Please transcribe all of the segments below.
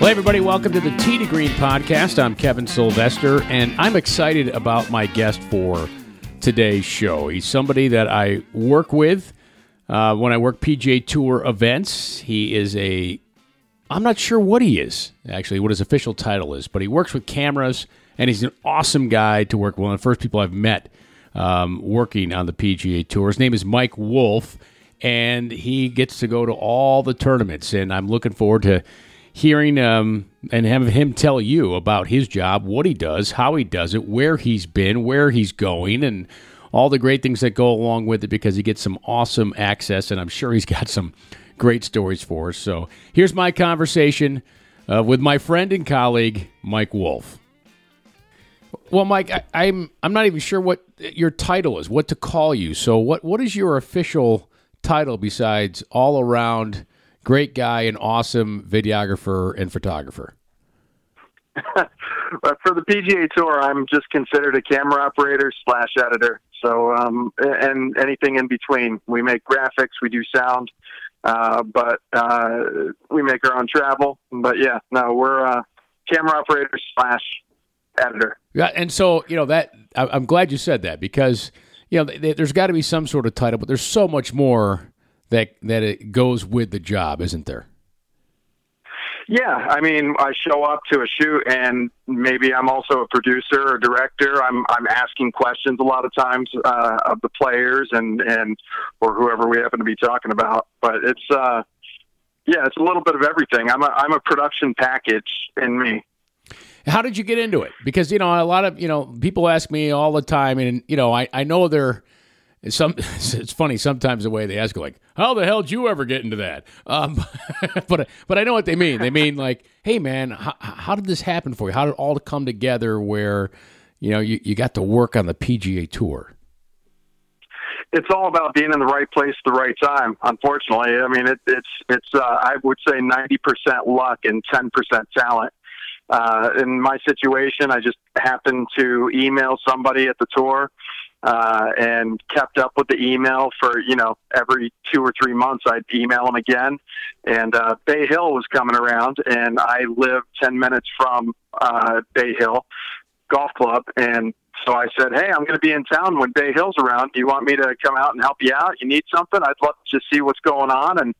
Well, everybody, welcome to the Tee to Green podcast. I'm Kevin Sylvester, and I'm excited about my guest for today's show. He's somebody that I work with uh, when I work PGA Tour events. He is a, I'm not sure what he is, actually, what his official title is, but he works with cameras, and he's an awesome guy to work with. One of the first people I've met um, working on the PGA Tour. His name is Mike Wolf, and he gets to go to all the tournaments, and I'm looking forward to hearing um, and have him tell you about his job, what he does, how he does it, where he's been, where he's going, and all the great things that go along with it because he gets some awesome access, and I'm sure he's got some great stories for us. So here's my conversation uh, with my friend and colleague, Mike Wolf. Well, Mike, I, I'm I'm not even sure what your title is, what to call you. So, what what is your official title besides all around great guy and awesome videographer and photographer? but for the PGA Tour, I'm just considered a camera operator slash editor. So, um, and anything in between. We make graphics, we do sound, uh, but uh, we make our own travel. But yeah, no, we're uh, camera operator slash editor. Yeah, and so you know that I, am glad you said that because you know there's got to be some sort of title, but there's so much more that that it goes with the job, isn't there? Yeah, I mean, I show up to a shoot, and maybe I'm also a producer or director. I'm I'm asking questions a lot of times uh, of the players and and or whoever we happen to be talking about. But it's uh, yeah, it's a little bit of everything. I'm a I'm a production package in me. How did you get into it? Because you know a lot of you know people ask me all the time, and you know I I know they're some it's funny sometimes the way they ask like how the hell did you ever get into that? Um, but but i know what they mean. They mean like hey man how, how, did this happen for you? How did it all come together where you know you, you got to work on the pga tour? It's all about being in the right place at the right time unfortunately. I mean it, it's it's uh, i would say 90% luck and 10% talent. Uh, in my situation, I just happened to email somebody at the tour uh, and kept up with the email for you know every two or three months. I'd email them again, and uh, Bay Hill was coming around, and I live ten minutes from uh, Bay Hill Golf Club, and so I said, "Hey, I'm going to be in town when Bay Hill's around. Do you want me to come out and help you out? You need something? I'd love to see what's going on." And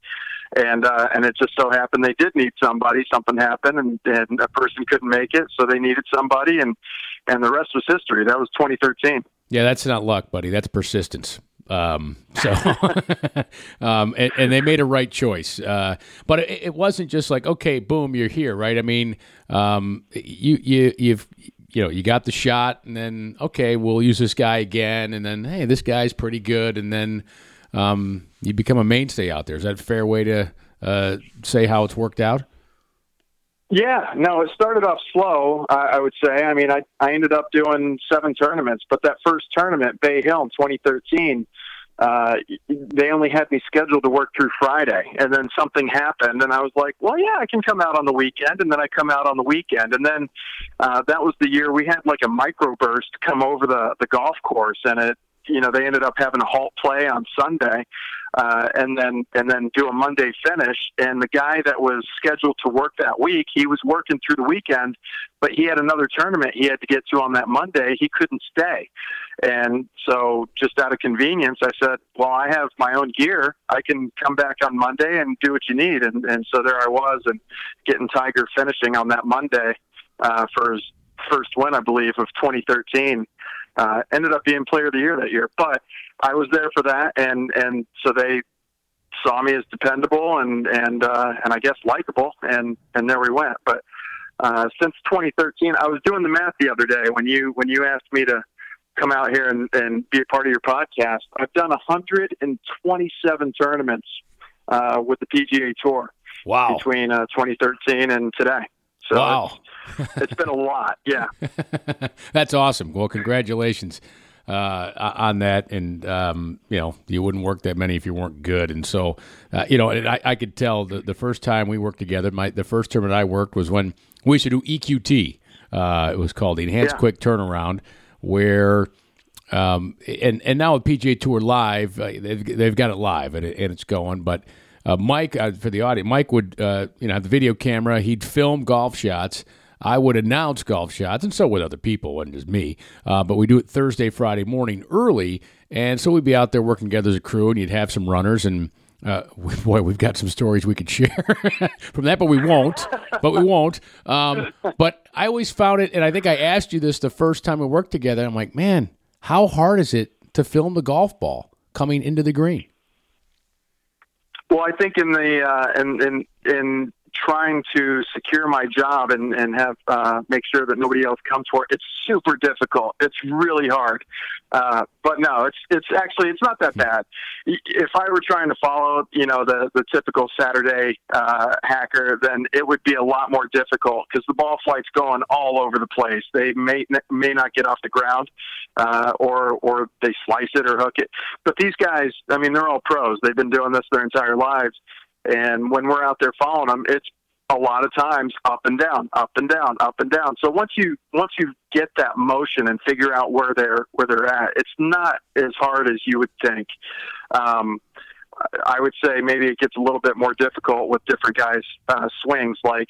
and uh, and it just so happened they did need somebody. Something happened, and, and a person couldn't make it, so they needed somebody, and and the rest was history. That was 2013. Yeah, that's not luck, buddy. That's persistence. Um, so, um, and, and, they made a right choice. Uh, but it, it, wasn't just like, okay, boom, you're here, right? I mean, um, you you you've you know you got the shot, and then okay, we'll use this guy again, and then hey, this guy's pretty good, and then um, you become a mainstay out there. Is that a fair way to uh, say how it's worked out? Yeah, no, it started off slow, I, I would say. I mean, I, I ended up doing seven tournaments, but that first tournament, Bay Hill in 2013, uh, they only had me scheduled to work through Friday, and then something happened, and I was like, "Well, yeah, I can come out on the weekend." And then I come out on the weekend, and then uh, that was the year we had like a microburst come over the the golf course, and it you know they ended up having a halt play on Sunday, uh, and then and then do a Monday finish. And the guy that was scheduled to work that week, he was working through the weekend, but he had another tournament he had to get to on that Monday. He couldn't stay, and so just out of convenience, I said, "Well, I have my own gear. I can come back on Monday and do what you need." And and so there I was, and getting Tiger finishing on that Monday uh, for his first win, I believe, of 2013 uh, ended up being player of the year that year. But I was there for that, and and so they saw me as dependable and and uh, and I guess likable, and and there we went. But uh, since 2013, I was doing the math the other day when you when you asked me to come out here and, and be a part of your podcast. I've done 127 tournaments uh, with the PGA Tour. Wow! Between uh, 2013 and today. So wow. it's, it's been a lot. Yeah. That's awesome. Well, congratulations uh, on that. And, um, you know, you wouldn't work that many if you weren't good. And so, uh, you know, I, I, could tell the, the first time we worked together, my the first term that I worked was when we used to do EQT. Uh, it was called the Enhanced yeah. Quick Turnaround, where um, and and now with PGA Tour Live, uh, they've they've got it live and, it, and it's going. But uh, Mike uh, for the audience. Mike would uh, you know have the video camera. He'd film golf shots. I would announce golf shots, and so would other people, wasn't just me. Uh, but we do it Thursday, Friday morning early, and so we'd be out there working together as a crew, and you'd have some runners and. Uh, boy, we've got some stories we could share from that, but we won't. But we won't. Um, but I always found it, and I think I asked you this the first time we worked together. I'm like, man, how hard is it to film the golf ball coming into the green? Well, I think in the uh, in in in trying to secure my job and and have uh, make sure that nobody else comes for it. It's super difficult. It's really hard. Uh, but no, it's it's actually it's not that bad. If I were trying to follow, you know, the the typical Saturday uh, hacker, then it would be a lot more difficult because the ball flight's going all over the place. They may may not get off the ground, uh, or or they slice it or hook it. But these guys, I mean, they're all pros. They've been doing this their entire lives and when we're out there following them, it's a lot of times up and down, up and down, up and down. So once you once you get that motion and figure out where they're where they're at, it's not as hard as you would think. Um, I would say maybe it gets a little bit more difficult with different guys' uh, swings. Like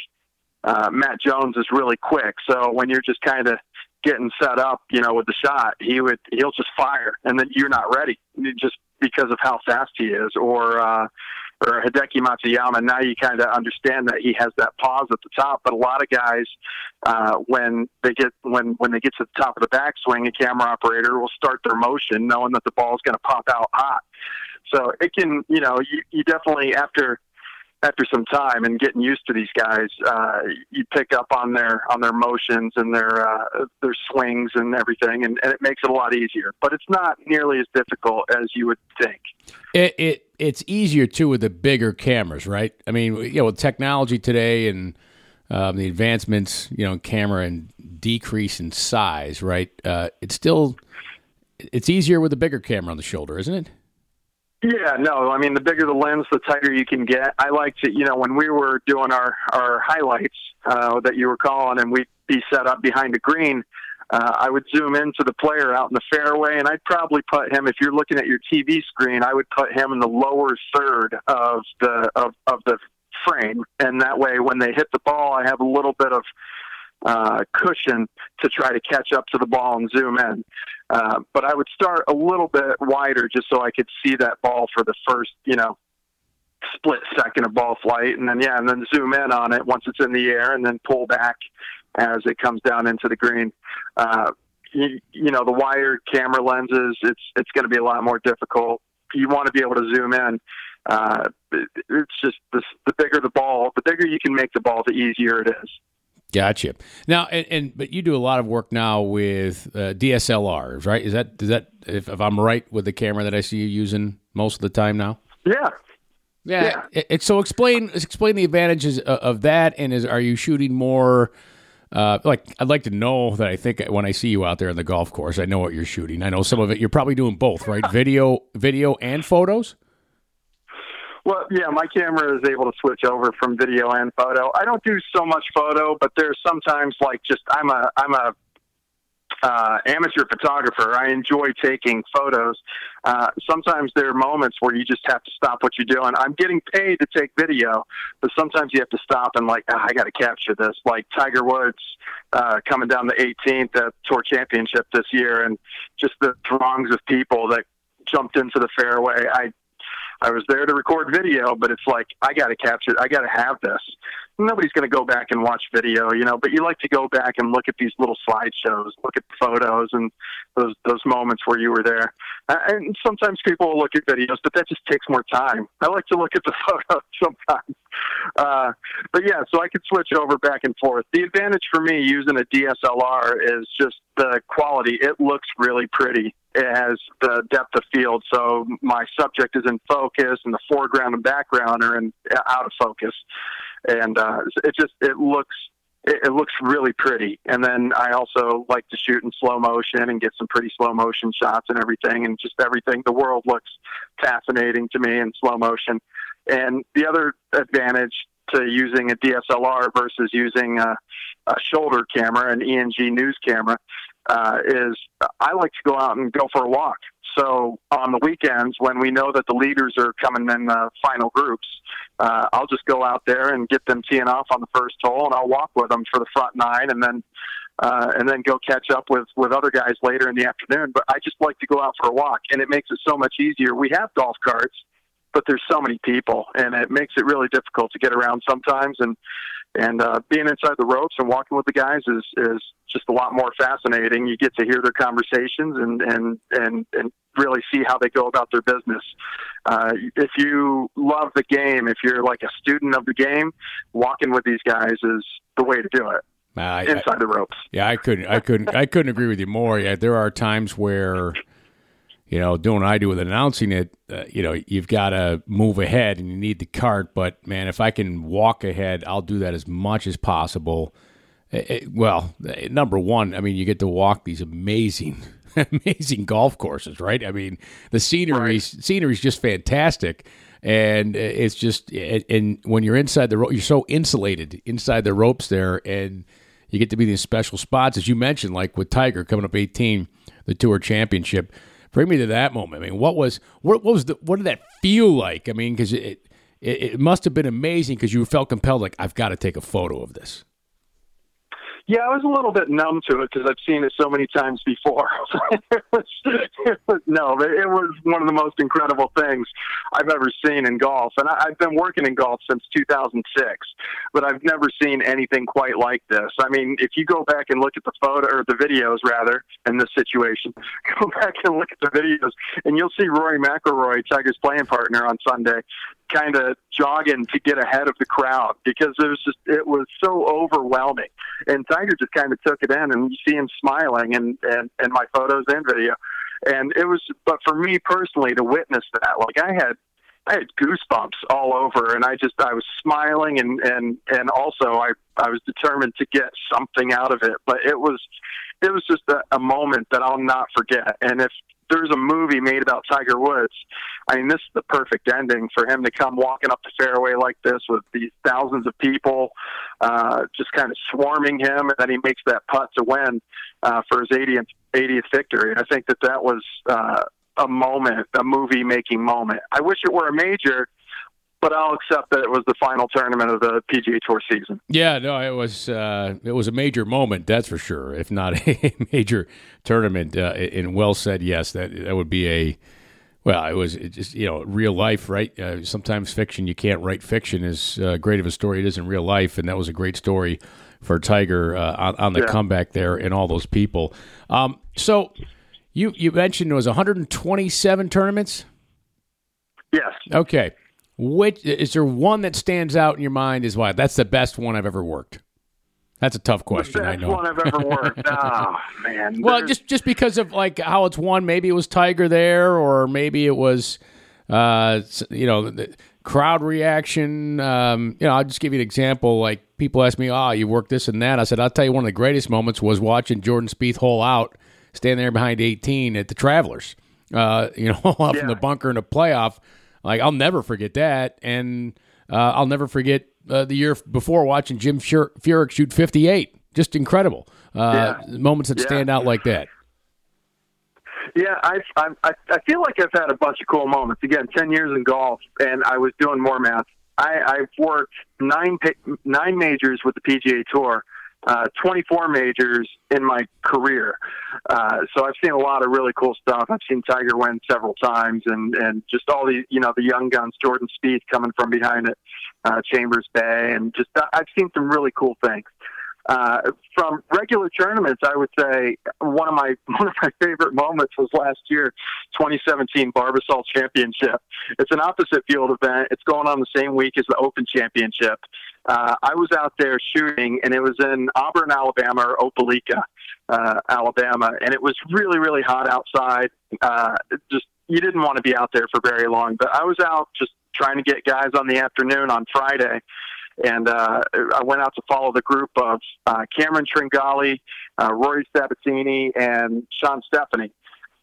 uh, Matt Jones is really quick, so when you're just kind of getting set up, you know, with the shot, he would he'll just fire, and then you're not ready just because of how fast he is. Or uh, or Hideki Matsuyama, now you kind of understand that he has that pause at the top. But a lot of guys, uh, when they get when when they get to the top of the backswing, a camera operator will start their motion, knowing that the ball is going to pop out hot. So it can, you know, you, you definitely after after some time and getting used to these guys, uh, you pick up on their on their motions and their uh, their swings and everything, and, and it makes it a lot easier. But it's not nearly as difficult as you would think. It, it it's easier too with the bigger cameras, right? I mean, you know, with technology today and um, the advancements, you know, camera and decrease in size, right? Uh, it's still it's easier with a bigger camera on the shoulder, isn't it? Yeah, no. I mean, the bigger the lens, the tighter you can get. I like to, you know, when we were doing our our highlights uh, that you were calling, and we'd be set up behind the green. Uh, I would zoom into the player out in the fairway, and I'd probably put him. If you're looking at your TV screen, I would put him in the lower third of the of, of the frame, and that way, when they hit the ball, I have a little bit of uh, cushion to try to catch up to the ball and zoom in. Uh, but I would start a little bit wider just so I could see that ball for the first, you know, split second of ball flight, and then yeah, and then zoom in on it once it's in the air, and then pull back as it comes down into the green. Uh, you, you know, the wired camera lenses, it's it's going to be a lot more difficult. You want to be able to zoom in. Uh, it's just the, the bigger the ball, the bigger you can make the ball, the easier it is. Gotcha. Now, and, and, but you do a lot of work now with uh, DSLRs, right? Is that is that if, if, I'm right with the camera that I see you using most of the time now? Yeah. Yeah. yeah. It, it, so explain explain the advantages of, of, that, and is are you shooting more? Uh, like I'd like to know that I think when I see you out there on the golf course, I know what you're shooting. I know some of it. You're probably doing both, right? video, video, and photos. Well, yeah, my camera is able to switch over from video and photo. I don't do so much photo, but there's sometimes like just I'm a I'm a uh, amateur photographer. I enjoy taking photos. Uh, sometimes there are moments where you just have to stop what you're doing. I'm getting paid to take video, but sometimes you have to stop and like, oh, I got to capture this. Like Tiger Woods uh, coming down the 18th at Tour Championship this year, and just the throngs of people that jumped into the fairway. I I was there to record video, but it's like I got to capture. I got to have this. Nobody's going to go back and watch video, you know. But you like to go back and look at these little slideshows, look at the photos, and those those moments where you were there. And sometimes people will look at videos, but that just takes more time. I like to look at the photos sometimes. Uh, but yeah, so I could switch over back and forth. The advantage for me using a DSLR is just the quality. It looks really pretty. It has the depth of field, so my subject is in focus, and the foreground and background are in out of focus, and uh, it just it looks it, it looks really pretty. And then I also like to shoot in slow motion and get some pretty slow motion shots and everything, and just everything. The world looks fascinating to me in slow motion. And the other advantage to using a DSLR versus using a, a shoulder camera, an ENG news camera, uh, is I like to go out and go for a walk. So on the weekends, when we know that the leaders are coming in the final groups, uh, I'll just go out there and get them teeing off on the first hole, and I'll walk with them for the front nine, and then uh, and then go catch up with with other guys later in the afternoon. But I just like to go out for a walk, and it makes it so much easier. We have golf carts, but there's so many people, and it makes it really difficult to get around sometimes. And and uh, being inside the ropes and walking with the guys is is just a lot more fascinating. You get to hear their conversations and and and and really see how they go about their business. Uh, if you love the game, if you're like a student of the game, walking with these guys is the way to do it. Uh, inside I, the ropes. Yeah, I couldn't, I couldn't, I couldn't agree with you more. Yeah, there are times where, you know, doing what I do with announcing it, uh, you know, you've got to move ahead and you need the cart. But man, if I can walk ahead, I'll do that as much as possible. It, it, well, eh, number one, I mean, you get to walk these amazing, amazing golf courses, right? I mean, the scenery, right. scenery is just fantastic and it's just and when you're inside the rope, you're so insulated inside the ropes there, and you get to be in these special spots, as you mentioned, like with Tiger coming up 18, the Tour Championship. Bring me to that moment. I mean, what was what, what was the what did that feel like? I mean, because it, it it must have been amazing because you felt compelled, like I've got to take a photo of this. Yeah, I was a little bit numb to it because I've seen it so many times before. it was, it was, no, it was one of the most incredible things I've ever seen in golf. And I, I've been working in golf since 2006, but I've never seen anything quite like this. I mean, if you go back and look at the photo or the videos, rather, in this situation, go back and look at the videos, and you'll see Rory McIlroy, Tiger's playing partner, on Sunday, kind of jogging to get ahead of the crowd because it was just it was so overwhelming. And Tiger just kind of took it in, and you see him smiling, and and and my photos and video, and it was. But for me personally, to witness that, like I had. I had goosebumps all over, and I just I was smiling, and and and also I I was determined to get something out of it. But it was it was just a, a moment that I'll not forget. And if there's a movie made about Tiger Woods, I mean, this is the perfect ending for him to come walking up the fairway like this with these thousands of people uh, just kind of swarming him, and then he makes that putt to win uh, for his 80th, 80th victory. I think that that was uh, a moment, a movie making moment. I wish it were a major but I'll accept that it was the final tournament of the PGA Tour season. Yeah, no, it was uh, it was a major moment, that's for sure. If not a major tournament, uh, and well said, yes, that that would be a well, it was just you know real life, right? Uh, sometimes fiction you can't write fiction as uh, great of a story it is in real life, and that was a great story for Tiger uh, on, on, the yeah. comeback there and all those people. Um, so you you mentioned it was 127 tournaments. Yes. Okay. Which is there one that stands out in your mind? Is why that's the best one I've ever worked. That's a tough question. The best I know. one I've ever worked. oh man. Well, just just because of like how it's won. Maybe it was Tiger there, or maybe it was, uh, you know, the crowd reaction. Um, you know, I'll just give you an example. Like people ask me, "Oh, you worked this and that." I said, "I'll tell you one of the greatest moments was watching Jordan Spieth hole out, standing there behind 18 at the Travelers. Uh, you know, off yeah. in the bunker in a playoff." Like I'll never forget that, and uh, I'll never forget uh, the year before watching Jim Furyk shoot 58. Just incredible uh, yeah. moments that yeah. stand out like that. Yeah, I, I I feel like I've had a bunch of cool moments. Again, ten years in golf, and I was doing more math. I, I've worked nine nine majors with the PGA Tour, uh, 24 majors in my career. Uh, so I've seen a lot of really cool stuff. I've seen Tiger win several times, and and just all the you know the young guns, Jordan Spieth coming from behind it, uh, Chambers Bay, and just uh, I've seen some really cool things. Uh, from regular tournaments, I would say one of my one of my favorite moments was last year, 2017 Barbasol Championship. It's an opposite field event. It's going on the same week as the Open Championship. Uh, I was out there shooting, and it was in Auburn, Alabama, or Opelika, uh, Alabama, and it was really, really hot outside. Uh, just you didn't want to be out there for very long, but I was out just trying to get guys on the afternoon on Friday, and uh, I went out to follow the group of uh, Cameron Tringali, uh, Rory Sabatini, and Shawn Stefani.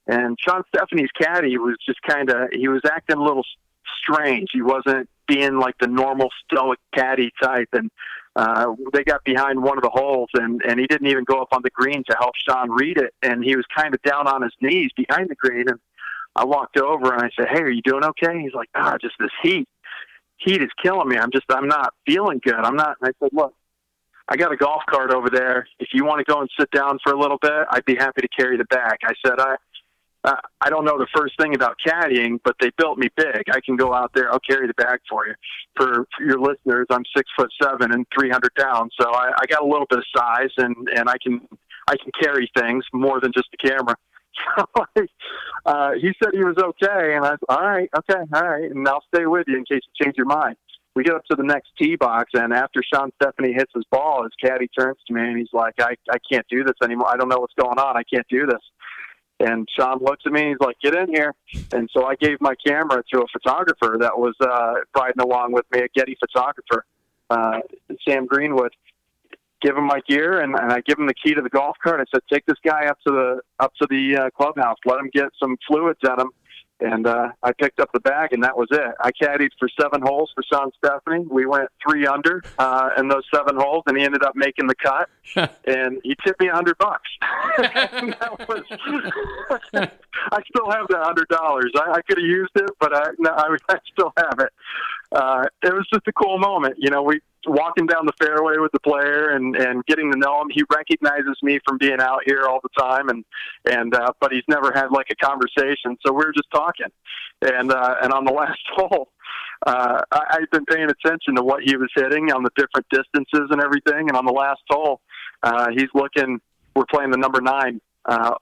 And Shawn Stefani's caddy was just kind of he was acting a little strange. He wasn't being like the normal stoic caddy type, and uh, they got behind one of the holes, and and he didn't even go up on the green to help Shawn read it, and he was kind of down on his knees behind the green, and I walked over and I said, "Hey, are you doing okay?" He's like, "Ah, just this heat. Heat is killing me. I'm just I'm not feeling good. I'm not." And I said, "Look, I got a golf cart over there. If you want to go and sit down for a little bit, I'd be happy to carry the bag." I said, "I." Uh, I don't know the first thing about caddying, but they built me big. I can go out there. I'll carry the bag for you. For, for your listeners, I'm six foot seven and 300 pounds, so I, I got a little bit of size, and and I can I can carry things more than just the camera. Uh, he said he was okay, and I said, all right, okay, all right, and I'll stay with you in case you change your mind. We get up to the next tee box, and after Shawn Stefani hits his ball, his caddy turns to me and he's like, I, I can't do this anymore. I don't know what's going on. I can't do this. And Shawn looks at me and he's like, get in here. And so I gave my camera to a photographer that was uh, riding along with me, a Getty photographer, uh, Sam Greenwood give him my gear and, and I give him the key to the golf cart. I said, take this guy up to the up to the uh, clubhouse, let him get some fluids at him. And uh, I picked up the bag, and that was it. I caddied for seven holes for Shawn Stefani. We went three under uh, in those seven holes, and he ended up making the cut. and he tipped me a hundred bucks. that was, I still have that hundred dollars. I, I could have used it, but I, no, I, I still have it. Uh, it was just a cool moment. You know, we walking down the fairway with the player and and getting to know him. He recognizes me from being out here all the time, and and uh, but he's never had like a conversation. So we're just talking, and uh, and on the last hole. Uh, I, I've been paying attention to what he was hitting on the different distances and everything. And on the last hole, uh, he's looking. We're playing the number nine uh,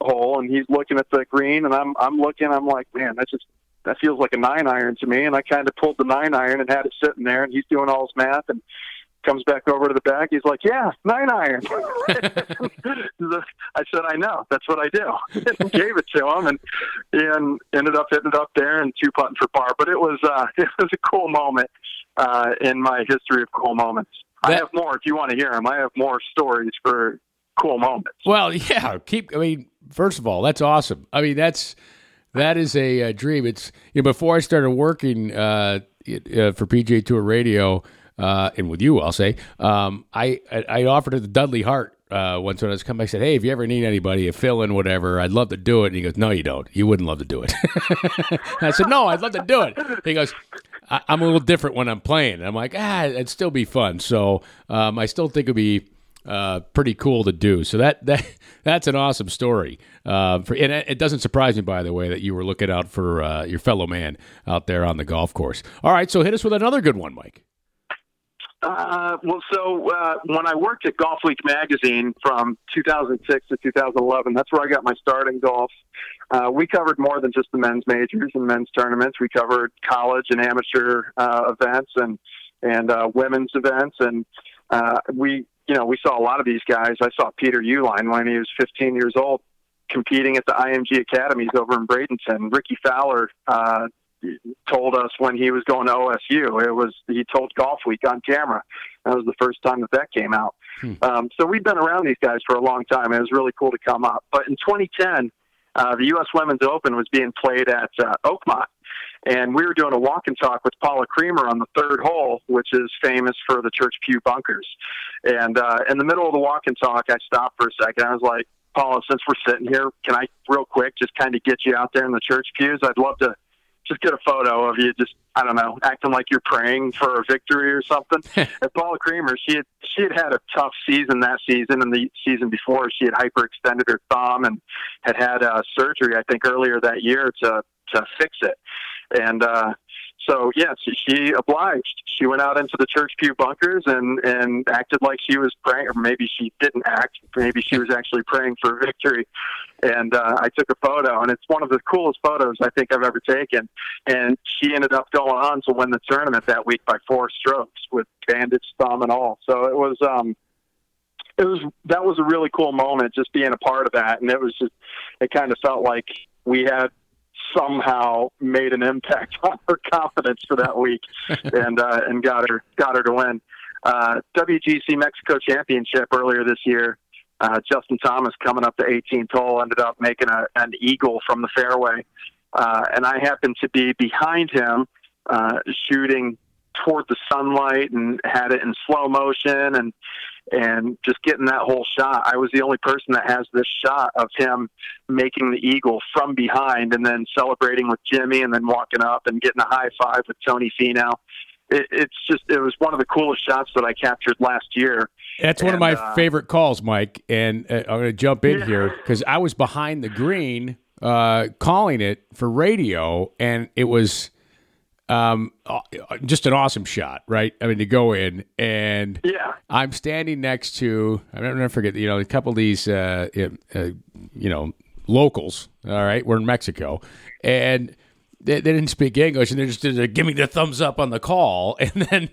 hole, and he's looking at the green, and I'm I'm looking. I'm like, man, that's just that feels like a nine iron to me. And I kind of pulled the nine iron and had it sitting there, and he's doing all his math and comes back over to the back. He's like, "Yeah, nine iron." I said, "I know. That's what I do." gave it to him, and and ended up hitting it up there and two putting for par. But it was uh, it was a cool moment uh, in my history of cool moments. That, I have more if you want to hear them. I have more stories for cool moments. Well, yeah. Keep. I mean, first of all, that's awesome. I mean, that's that is a, a, dream. It's you know, before I started working uh, uh, for PGA Tour Radio, uh, and with you, I'll say, um, I, I offered it to Dudley Hart uh, once when I was coming. I said, "Hey, if you ever need anybody, a fill in, whatever, I'd love to do it." And he goes, "No, you don't. You wouldn't love to do it." I said, "No, I'd love to do it." He goes. I- am a little different when I'm playing. And I'm like, ah, it'd still be fun. So um, I still think it'd be uh, pretty cool to do. So that that that's an awesome story. Uh, for and it doesn't surprise me, by the way, that you were looking out for uh, your fellow man out there on the golf course. All right, so hit us with another good one, Mike. Uh, well, so uh, when I worked at Golfweek magazine from 2006 to 2011, that's where I got my start in golf. Uh, we covered more than just the men's majors and men's tournaments. We covered college and amateur uh, events and and uh, women's events, and uh, we you know, we saw a lot of these guys. I saw Peter Uihlein when he was 15 years old competing at the IMG academies over in Bradenton. Rickie Fowler uh, told us when he was going to OSU. It was he told Golfweek on camera. That was the first time that that came out. Hmm. Um, so we've been around these guys for a long time. It was really cool to come up. But in 2010, uh, the U.S. Women's Open was being played at uh, Oakmont, and we were doing a walk and talk with Paula Creamer on the third hole, which is famous for the Church Pew bunkers. And uh, in the middle of the walk and talk, I stopped for a second. I was like, Paula, since we're sitting here, can I real quick just kind of get you out there in the church pews? I'd love to just get a photo of you just I don't know, acting like you're praying for a victory or something. and Paula Creamer, she had she had had a tough season that season, and the season before she had hyperextended her thumb and had had uh, surgery, I think, earlier that year to to fix it. And uh, so, yes, she obliged. She went out into the church pew bunkers and and acted like she was praying, or maybe she didn't act. Maybe she was actually praying for victory. And uh, I took a photo, and it's one of the coolest photos I think I've ever taken. And she ended up going on to win the tournament that week by four strokes with bandaged thumb and all. So it was. um it was that was a really cool moment just being a part of that and it was just it kind of felt like we had somehow made an impact on her confidence for that week, and uh, and got her got her to win. Uh, WGC Mexico Championship earlier this year. Uh, Justin Thomas coming up the 18th hole ended up making a, an eagle from the fairway, uh, and I happened to be behind him, uh, shooting toward the sunlight and had it in slow motion and and just getting that whole shot. I was the only person that has this shot of him making the eagle from behind and then celebrating with Jimmy and then walking up and getting a high five with Tony Finau. It, it's just it was one of the coolest shots that I captured last year. That's one of my uh, favorite calls, Mike. And uh, I'm going to jump in yeah. here because I was behind the green uh, calling it for radio, and it was um, uh, just an awesome shot, right? I mean, to go in and yeah, I'm standing next to I don't never forget, you know, a couple of these, uh, uh, you know, locals. All right, we're in Mexico, and they, they didn't speak English, and they just did give me the thumbs up on the call, and then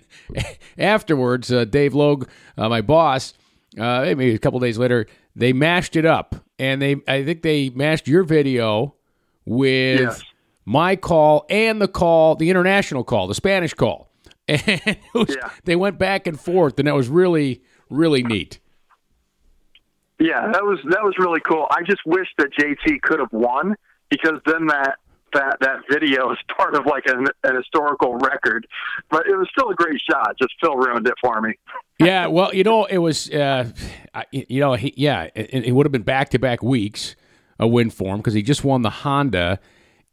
afterwards, uh, Dave Logue, uh, my boss, uh, maybe a couple days later, they mashed it up, and they I think they mashed your video with. Yes my call and the call, the international call, the Spanish call. And was, yeah. they went back and forth, and that was really, really neat. Yeah, that was that was really cool. I just wish that JT could have won because then that that that video is part of like an, an historical record. But it was still a great shot. Just Phil ruined it for me. yeah, well, you know, it was, uh, you know, he, yeah, it, it would have been back to back weeks a win for him because he just won the Honda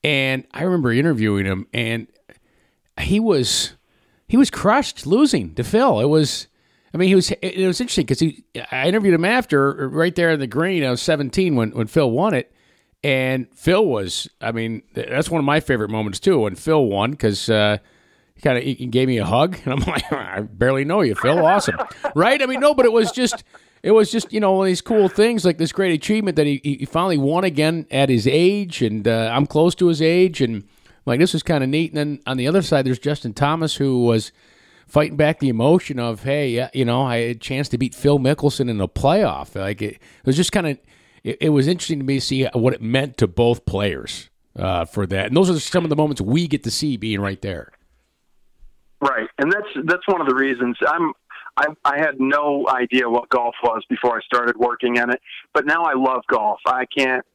and I remember interviewing him, and he was he was crushed losing to Phil. It was. I mean, he was. It was interesting because he. I interviewed him after, right there in the green. I was 17 when when Phil won it, and Phil was. I mean, that's one of my favorite moments too when Phil won because uh, he kind of he gave me a hug, and I'm like, I barely know you, Phil. Awesome, right? I mean, no, but it was just it was just you know one of these cool things like this great achievement that he, he finally won again at his age and uh, i'm close to his age and like this was kind of neat. And then on the other side there's justin thomas who was fighting back the emotion of hey you know i had a chance to beat phil mickelson in a playoff. Like it, it was just kind of it, it, was interesting to me to see what it meant to both players uh, for that. And those are some of the moments we get to see being right there. Right, and that's that's one of the reasons I'm I, I had no idea what golf was before I started working in it, but now I love golf. I can't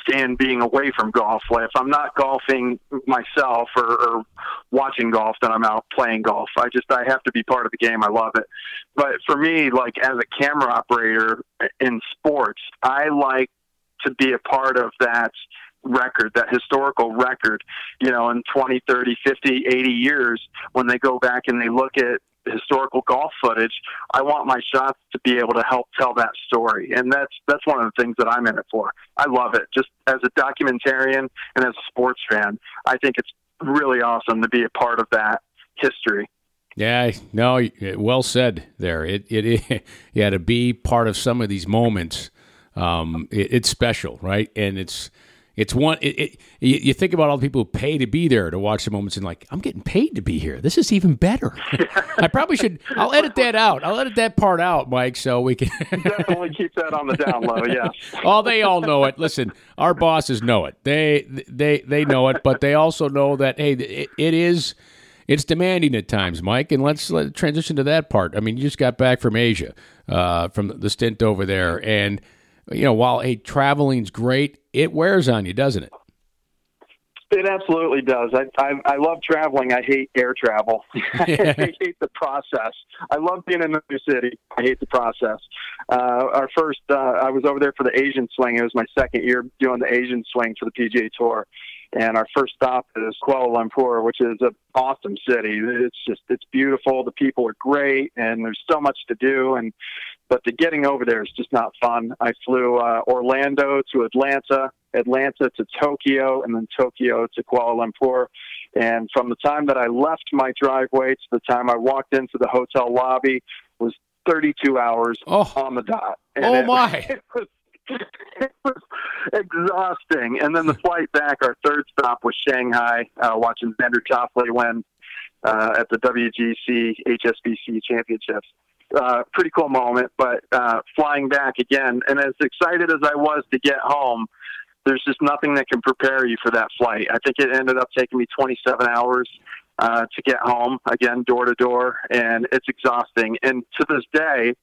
stand being away from golf. If I'm not golfing myself or, or watching golf, then I'm out playing golf. I just I have to be part of the game. I love it. But for me, like as a camera operator in sports, I like to be a part of that record, that historical record, you know, in 20, 30, 50, 80 years when they go back and they look at historical golf footage, I want my shots to be able to help tell that story. And that's that's one of the things that I'm in it for. I love it. Just as a documentarian and as a sports fan, I think it's really awesome to be a part of that history. Yeah, no, well said there. It it, yeah to be part of some of these moments, um, it, it's special, right? And it's it's one. It, it, you think about all the people who pay to be there to watch the moments, and like, I'm getting paid to be here. This is even better. I probably should. I'll edit that out. I'll edit that part out, Mike, so we can definitely keep that on the down low. Yeah. oh, they all know it. Listen, our bosses know it. They they they know it, but they also know that hey, it, it is. It's demanding at times, Mike, and let's let transition to that part. I mean, you just got back from Asia, uh, from the stint over there, and you know, while hey, traveling's great, it wears on you, doesn't it? It absolutely does. I, I I love traveling. I hate air travel. I hate the process. I love being in a new city. I hate the process. Uh, our first, uh, I was over there for the Asian swing. It was my second year doing the Asian swing for the PGA Tour, and our first stop is Kuala Lumpur, which is an awesome city. It's just it's beautiful. The people are great, and there's so much to do. And but the getting over there is just not fun. I flew uh, Orlando to Atlanta, Atlanta to Tokyo, and then Tokyo to Kuala Lumpur. And from the time that I left my driveway to the time I walked into the hotel lobby was 32 hours oh. on the dot. And oh my! It was, it was exhausting. And then the flight back, our third stop was Shanghai, uh, watching Xander Schauffele win uh, at the WGC HSBC Championships uh, pretty cool moment. But uh, flying back again, and as excited as I was to get home, there's just nothing that can prepare you for that flight. I think it ended up taking me 27 hours uh, to get home, again, door to door, and it's exhausting. And to this day,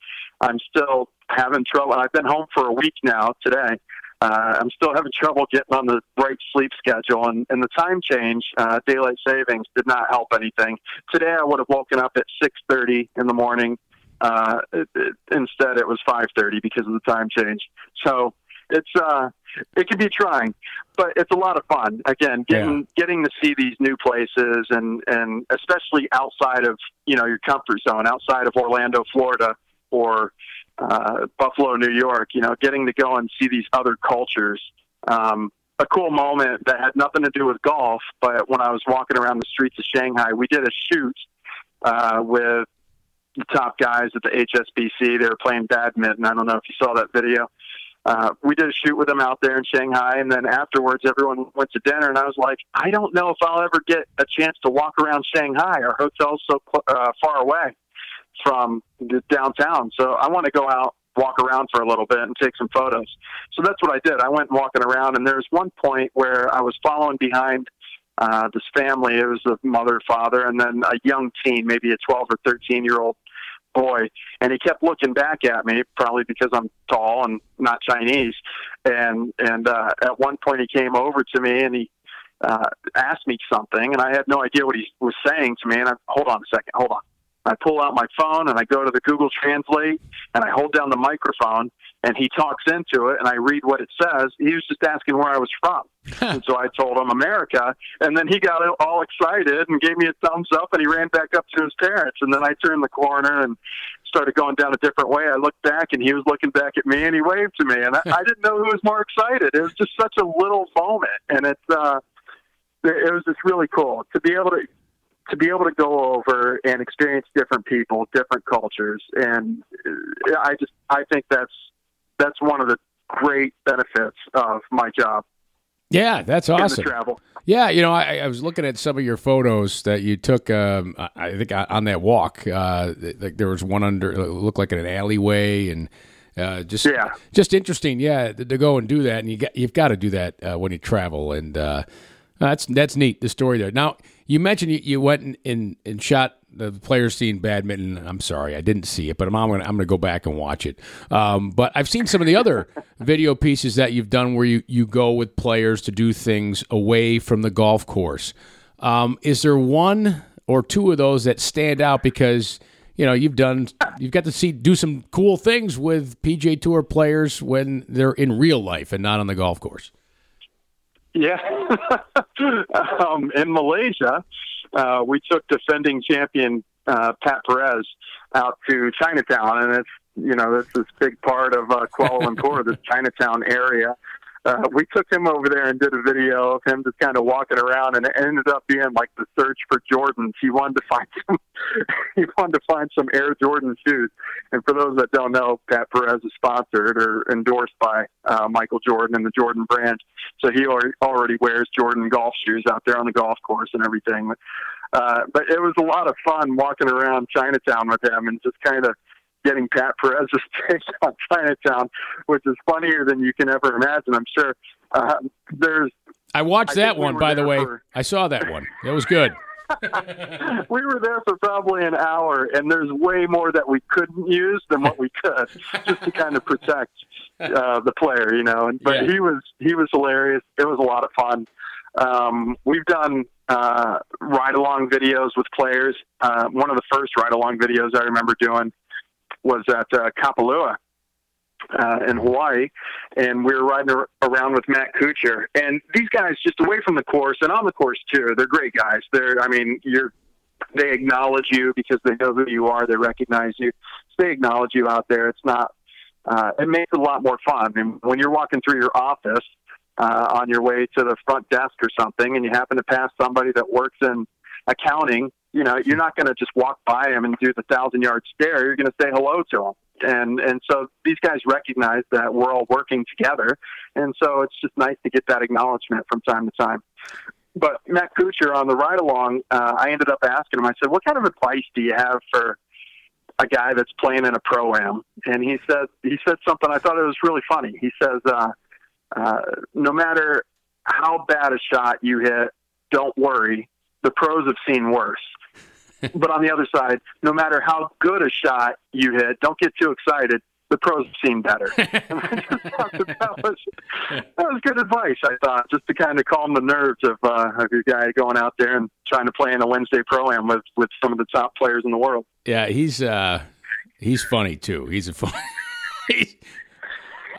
I'm still having trouble. I've been home for a week now today, uh, I'm still having trouble getting on the right sleep schedule, and, and the time change, uh, daylight savings, did not help anything. Today, I would have woken up at 6:30 in the morning. Uh, it, it, instead, it was 5:30 because of the time change. So it's uh, it can be trying, but it's a lot of fun. Again, getting yeah. getting to see these new places, and and especially outside of you know your comfort zone, outside of Orlando, Florida, or uh, Buffalo, New York, you know, getting to go and see these other cultures. Um, a cool moment that had nothing to do with golf, but when I was walking around the streets of Shanghai, we did a shoot uh, with top guys at the HSBC. They were playing badminton. I don't know if you saw that video. Uh, we did a shoot with them out there in Shanghai, and then afterwards, everyone went to dinner, and I was like, I don't know if I'll ever get a chance to walk around Shanghai. Our hotel's so uh, far away from downtown. So I want to go out, walk around for a little bit, and take some photos. So that's what I did. I went walking around, and there's one point where I was following behind uh, this family. It was a mother, father, and then a young teen, maybe a 12 or 13 year old boy. And he kept looking back at me, probably because I'm tall and not Chinese. And and uh, at one point, he came over to me and he uh, asked me something, and I had no idea what he was saying to me. And I hold on a second, hold on. I pull out my phone and I go to the Google Translate and I hold down the microphone and he talks into it and I read what it says. He was just asking where I was from. and so I told him America. And then he got all excited and gave me a thumbs up and he ran back up to his parents. And then I turned the corner and started going down a different way. I looked back and he was looking back at me and he waved to me. And I, I didn't know who was more excited. It was just such a little moment. And it's, uh, it was just really cool to be able to to be able to go over and experience different people, different cultures, and uh, I just I think that's that's one of the great benefits of my job. Yeah, that's awesome. travel. Yeah, you know, I, I, was looking at some of your photos that you took. Um, I think on that walk, uh, like there was one under looked like an alleyway, and uh, just yeah. just interesting. Yeah, to, to, go and do that, and you got you've got to do that uh, when you travel, and uh, that's that's neat. The story there. Now you mentioned you, you went and, and, and shot the players seeing badminton. I'm sorry, I didn't see it, but I'm, I'm going to go back and watch it. Um, but I've seen some of the other video pieces that you've done where you, you go with players to do things away from the golf course. Um, is there one or two of those that stand out because you know you've done you've got to see do some cool things with PGA Tour players when they're in real life and not on the golf course? Yeah, um, in Malaysia, uh, we took defending champion uh, Pat Perez out to Chinatown, and it's you know this is big part of uh, Kuala Lumpur, this Chinatown area uh, we took him over there and did a video of him just kind of walking around, and it ended up being like the search for Jordans. He wanted to find some, he wanted to find some Air Jordan shoes. And for those that don't know, Pat Perez is sponsored or endorsed by uh, Michael Jordan and the Jordan brand, so he already, wears Jordan golf shoes out there on the golf course and everything. Uh, but it was a lot of fun walking around Chinatown with him and just kind of getting Pat Perez's take on Chinatown, which is funnier than you can ever imagine. I'm sure. Uh, there's. I watched I that one, we by the way. For, I saw that one. It was good. we were there for probably an hour, and there's way more that we couldn't use than what we could, just to kind of protect uh, the player, you know. And, but yeah. he was he was hilarious. It was a lot of fun. Um, we've done uh, ride along videos with players. Uh, one of the first ride along videos I remember doing was at uh, Kapalua uh, in Hawaii, and we were riding around with Matt Kuchar. And these guys, just away from the course and on the course too, they're great guys. They're, I mean, you're, they acknowledge you because they know who you are. They recognize you. So they acknowledge you out there. It's not. Uh, it makes it a lot more fun. And when you're walking through your office uh, on your way to the front desk or something, and you happen to pass somebody that works in accounting you know, you're not going to just walk by them and do the thousand yard stare. You're going to say hello to them. And, and so these guys recognize that we're all working together. And so it's just nice to get that acknowledgement from time to time. But Matt Kuchar on the ride along, uh, I ended up asking him, I said, what kind of advice do you have for a guy that's playing in a pro am? And he said, he said something I thought it was really funny. He says, uh, uh, no matter how bad a shot you hit, don't worry. The pros have seen worse. But on the other side, no matter how good a shot you hit, don't get too excited. the pros seem better. that was that was good advice, I thought, just to kind of calm the nerves of uh, of your guy going out there and trying to play in a Wednesday pro am with with some of the top players in the world. Yeah, he's uh, he's funny too. He's a funny.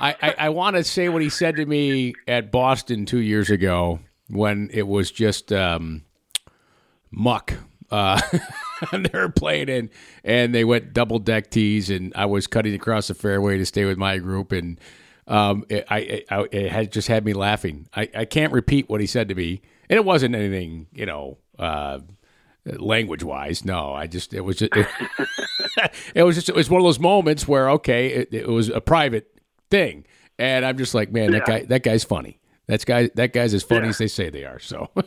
I, I, I want to say what he said to me at Boston two years ago when it was just um, muck. Uh, and were playing in, and they went double deck tees, and I was cutting across the fairway to stay with my group, and um, it, I, I, it had just had me laughing. I, I can't repeat what he said to me, and it wasn't anything, you know, uh, language wise. No, I just it was just it, it, was just it was one of those moments where okay, it, it was a private thing, and I'm just like, man, yeah. that guy that guy's funny. That's guy that guy's as funny yeah. as they say they are. So.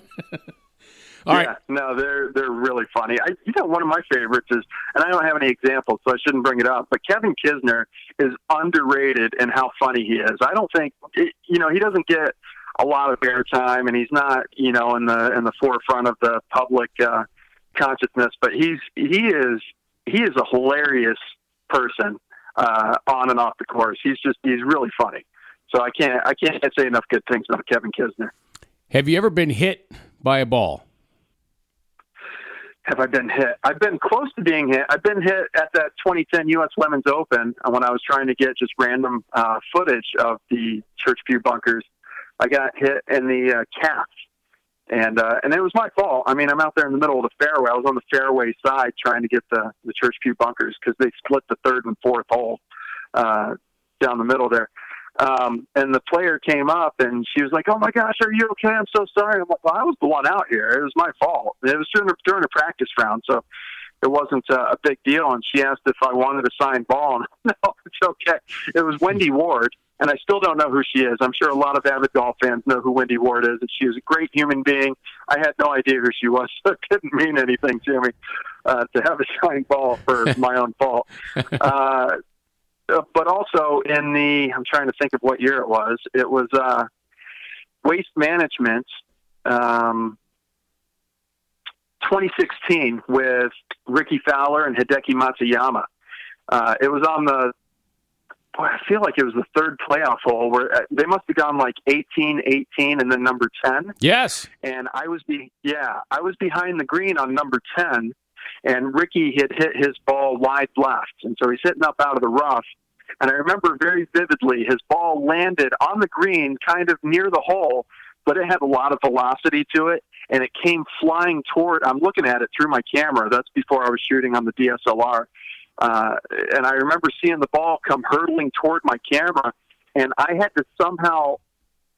All yeah, right. No, they're they're really funny. I, you know, one of my favorites is, and I don't have any examples, so I shouldn't bring it up. But Kevin Kisner is underrated in how funny he is. I don't think, you know, he doesn't get a lot of airtime, and he's not, you know, in the in the forefront of the public uh, consciousness. But he's he is he is a hilarious person uh, on and off the course. He's just he's really funny. So I can't I can't say enough good things about Kevin Kisner. Have you ever been hit by a ball? Have I been hit? I've been close to being hit. I've been hit at that 2010 U.S. Women's Open when I was trying to get just random uh, footage of the Church Pew bunkers. I got hit in the uh, calf, and uh, and it was my fault. I mean, I'm out there in the middle of the fairway. I was on the fairway side trying to get the the Church Pew bunkers because they split the third and fourth hole uh, down the middle there. Um, and the player came up and she was like, "Oh my gosh, are you okay? I'm so sorry." I'm like, "Well, I was the one out here. It was my fault. It was during a, during a practice round, so it wasn't uh, a big deal." And she asked if I wanted a signed ball, and no, it's okay. It was Wendy Ward, and I still don't know who she is. I'm sure a lot of avid golf fans know who Wendy Ward is, and she was a great human being. I had no idea who she was, so it didn't mean anything to me uh, to have a signed ball for my own fault. Uh, but also in the I'm trying to think of what year it was. It was uh, Waste Management, um, 2016 with Rickie Fowler and Hideki Matsuyama. Uh, it was on the boy, I feel like it was the third playoff hole where uh, they must have gone like 18, 18, and then number 10. Yes. And I was be yeah, I was behind the green on number 10 and Rickie had hit his ball wide left, and so he's hitting up out of the rough. And I remember very vividly his ball landed on the green, kind of near the hole, but it had a lot of velocity to it, and it came flying toward. I'm looking at it through my camera. That's before I was shooting on the DSLR, uh, and I remember seeing the ball come hurtling toward my camera, and I had to somehow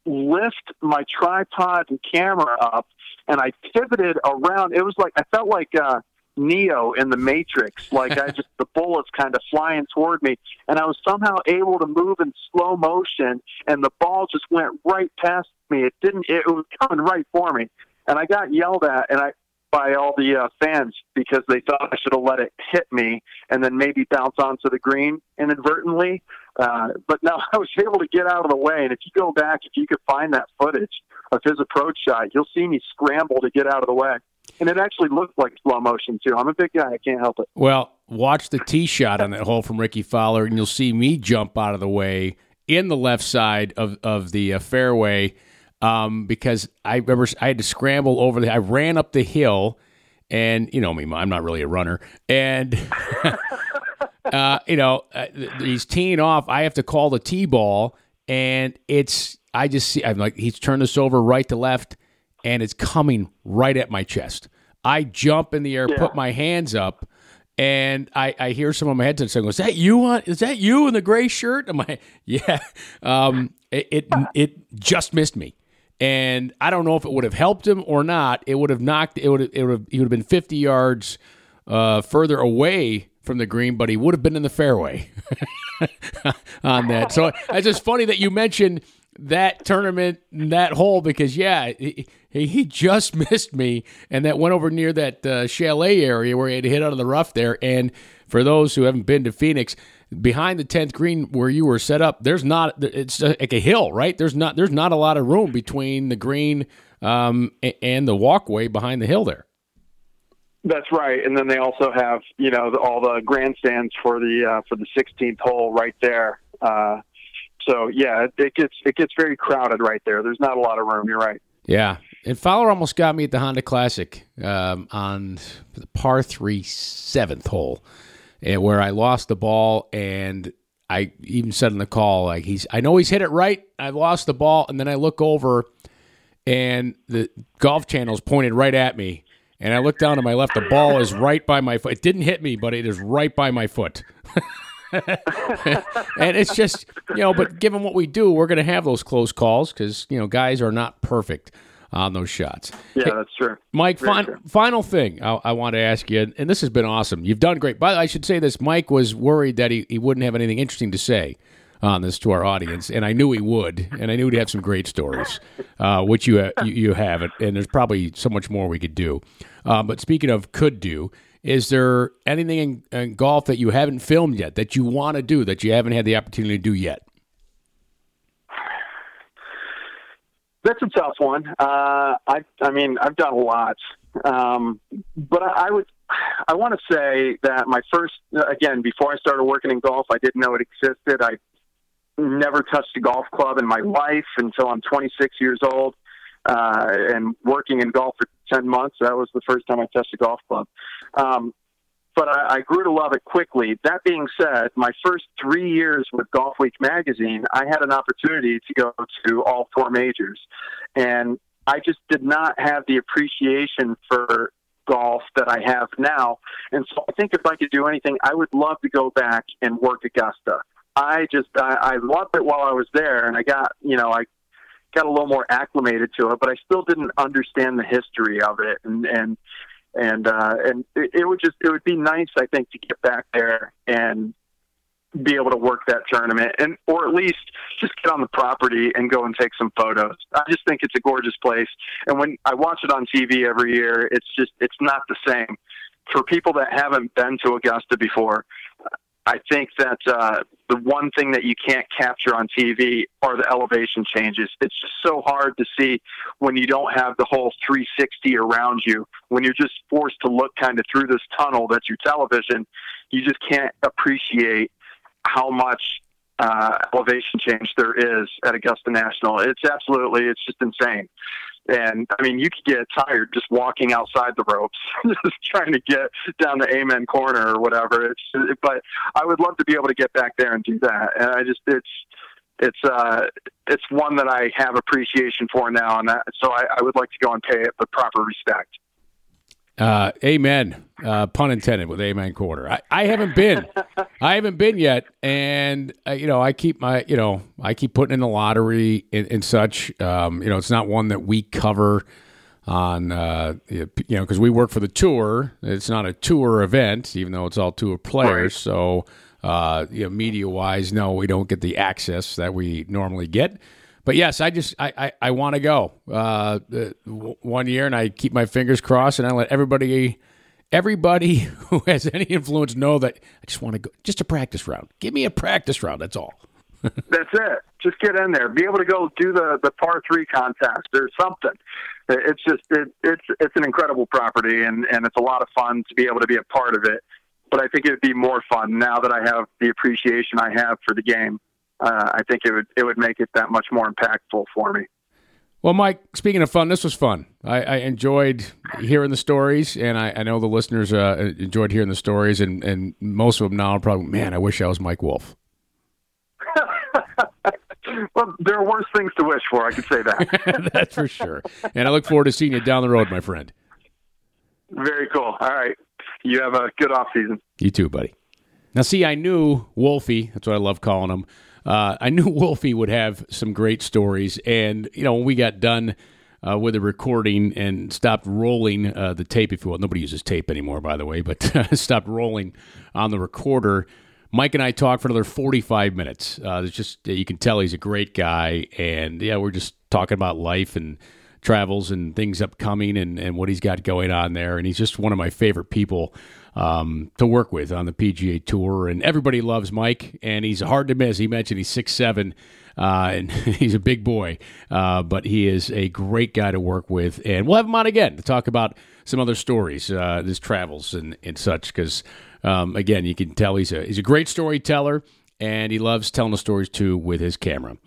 lift my tripod and camera up, and I pivoted around. It was like I felt like. Uh, Neo in the Matrix. Like I just the bullets kind of flying toward me, and I was somehow able to move in slow motion, and the ball just went right past me. It didn't. It was coming right for me, and I got yelled at, and I by all the uh, fans because they thought I should have let it hit me and then maybe bounce onto the green inadvertently. Uh, but no, I was able to get out of the way. And if you go back, if you could find that footage of his approach shot, you'll see me scramble to get out of the way and it actually looked like slow motion too. I'm a big guy; I can't help it. Well, watch the tee shot on that hole from Rickie Fowler, and you'll see me jump out of the way in the left side of of the uh, fairway um, because I remember I had to scramble over the. I ran up the hill, and you know me, I'm not really a runner, and. uh, you know, uh, he's teeing off. I have to call the tee ball, and it's I just see. I'm like he's turned this over right to left, and it's coming right at my chest. I jump in the air, yeah. put my hands up, and I, I hear someone on my headset saying, "Is that you? On, is that you in the gray shirt?" I'm like, "Yeah." Um, it, it it just missed me, and I don't know if it would have helped him or not. It would have knocked. It would have, it would have, he would have been 50 yards uh, further away from the green, but he would have been in the fairway on that. So it's just funny that you mentioned that tournament, that hole, because yeah, he, he just missed me, and that went over near that uh, chalet area where he had to hit out of the rough there. And for those who haven't been to Phoenix, behind the tenth green where you were set up, there's not. It's like a hill, right? There's not. There's not a lot of room between the green um, and the walkway behind the hill there. That's right, and then they also have you know the, all the grandstands for the uh, for the 16th hole right there. Uh, so yeah, it, it gets it gets very crowded right there. There's not a lot of room. You're right. Yeah, and Fowler almost got me at the Honda Classic um, on the par three seventh hole, and where I lost the ball, and I even said in the call like he's I know he's hit it right. I lost the ball, and then I look over, and the Golf Channel's pointed right at me, and I look down to my left. The ball is right by my foot. It didn't hit me, but it is right by my foot. and it's just you know, but given what we do, we're going to have those close calls because you know guys are not perfect on those shots. Yeah, hey, that's true. Mike, fin- true. final thing I, I, want to ask you, and this has been awesome. You've done great. But I should say this: Mike was worried that he, he wouldn't have anything interesting to say on this to our audience, and I knew he would, and I knew he'd have some great stories, uh, which you, you, you have, and there's probably so much more we could do. Uh, but speaking of could do, is there anything in, in golf that you haven't filmed yet that you want to do that you haven't had the opportunity to do yet? That's a tough one. Uh, I, I mean, I've done a lot, um, but I, I would, I want to say that my first, again, before I started working in golf, I didn't know it existed. I never touched a golf club in my life until I'm 26 years old, uh, and working in golf for 10 months. That was the first time I touched a golf club. Um, but I, I grew to love it quickly. That being said, my first three years with Golfweek magazine, I had an opportunity to go to all four majors. And I just did not have the appreciation for golf that I have now. And so I think if I could do anything, I would love to go back and work Augusta. I just, I, I loved it while I was there. And I got, you know, I got a little more acclimated to it, but I still didn't understand the history of it. And, and, and uh, and it, it would just it would be nice, I think, to get back there and be able to work that tournament and or at least just get on the property and go and take some photos. I just think it's a gorgeous place and when I watch it on TV every year, it's just it's not the same. For people that haven't been to Augusta before, I think that uh, the one thing that you can't capture on TV are the elevation changes. It's just so hard to see when you don't have the whole 360 around you. When you're just forced to look kind of through this tunnel that's your television, you just can't appreciate how much uh, elevation change there is at Augusta National. It's absolutely, it's just insane. And I mean, you could get tired just walking outside the ropes, just trying to get down the Amen corner or whatever. It's, but I would love to be able to get back there and do that. And I just, it's, it's, uh, it's one that I have appreciation for now. And that, so I, I would like to go and pay it the proper respect. Uh, amen. Uh, pun intended with Amen Corner. I, I haven't been, I haven't been yet, and uh, you know I keep my, you know I keep putting in the lottery and, and such. Um, you know it's not one that we cover on, uh, you know, because we work for the tour. It's not a tour event, even though it's all tour players. Right. So, uh, you know, media wise, no, we don't get the access that we normally get but yes, I just I I, I want to go uh, one year, and I keep my fingers crossed, and I let everybody everybody who has any influence know that I just want to go just a practice round. Give me a practice round. That's all. That's it. Just get in there. Be able to go do the the par three contest or something. It's just it, it's it's an incredible property, and and it's a lot of fun to be able to be a part of it. But I think it would be more fun now that I have the appreciation I have for the game uh, I think it would it would make it that much more impactful for me. Well, Mike, speaking of fun, this was fun. I, I enjoyed hearing the stories, and I, I know the listeners uh, enjoyed hearing the stories, and, and most of them now are probably, man, I wish I was Mike Wolf. well, there are worse things to wish for. I can say that. That's for sure. And I look forward to seeing you down the road, my friend. Very cool. All right. You have a good off season. You too, buddy. Now, see, I knew Wolfie. That's what I love calling him uh, I knew Wolfie would have some great stories. And, you know, when we got done uh, with the recording and stopped rolling uh, the tape, if you will, nobody uses tape anymore, by the way, but stopped rolling on the recorder. Mike and I talked for another 45 minutes. Uh, it's just, you can tell he's a great guy. And, yeah, we're just talking about life and travels and things upcoming and, and what he's got going on there. And he's just one of my favorite people um, to work with on the PGA Tour. And everybody loves Mike, and he's hard to miss. He mentioned he's six seven, uh, and he's a big boy, uh, but he is a great guy to work with. And we'll have him on again to talk about some other stories, uh, his travels and, and such. Because um, again, you can tell he's a he's a great storyteller, and he loves telling the stories too with his camera.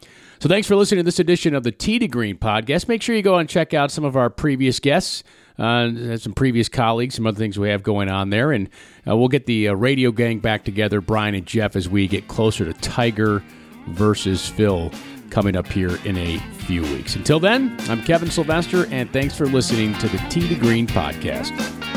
So thanks for listening to this edition of the Tee to Green podcast. Make sure you go and check out some of our previous guests. Uh, some previous colleagues, some other things we have going on there, and uh, we'll get the uh, radio gang back together, Brian and Jeff, as we get closer to Tiger versus Phil coming up here in a few weeks. Until then, I'm Kevin Sylvester, and thanks for listening to the Tee to Green podcast.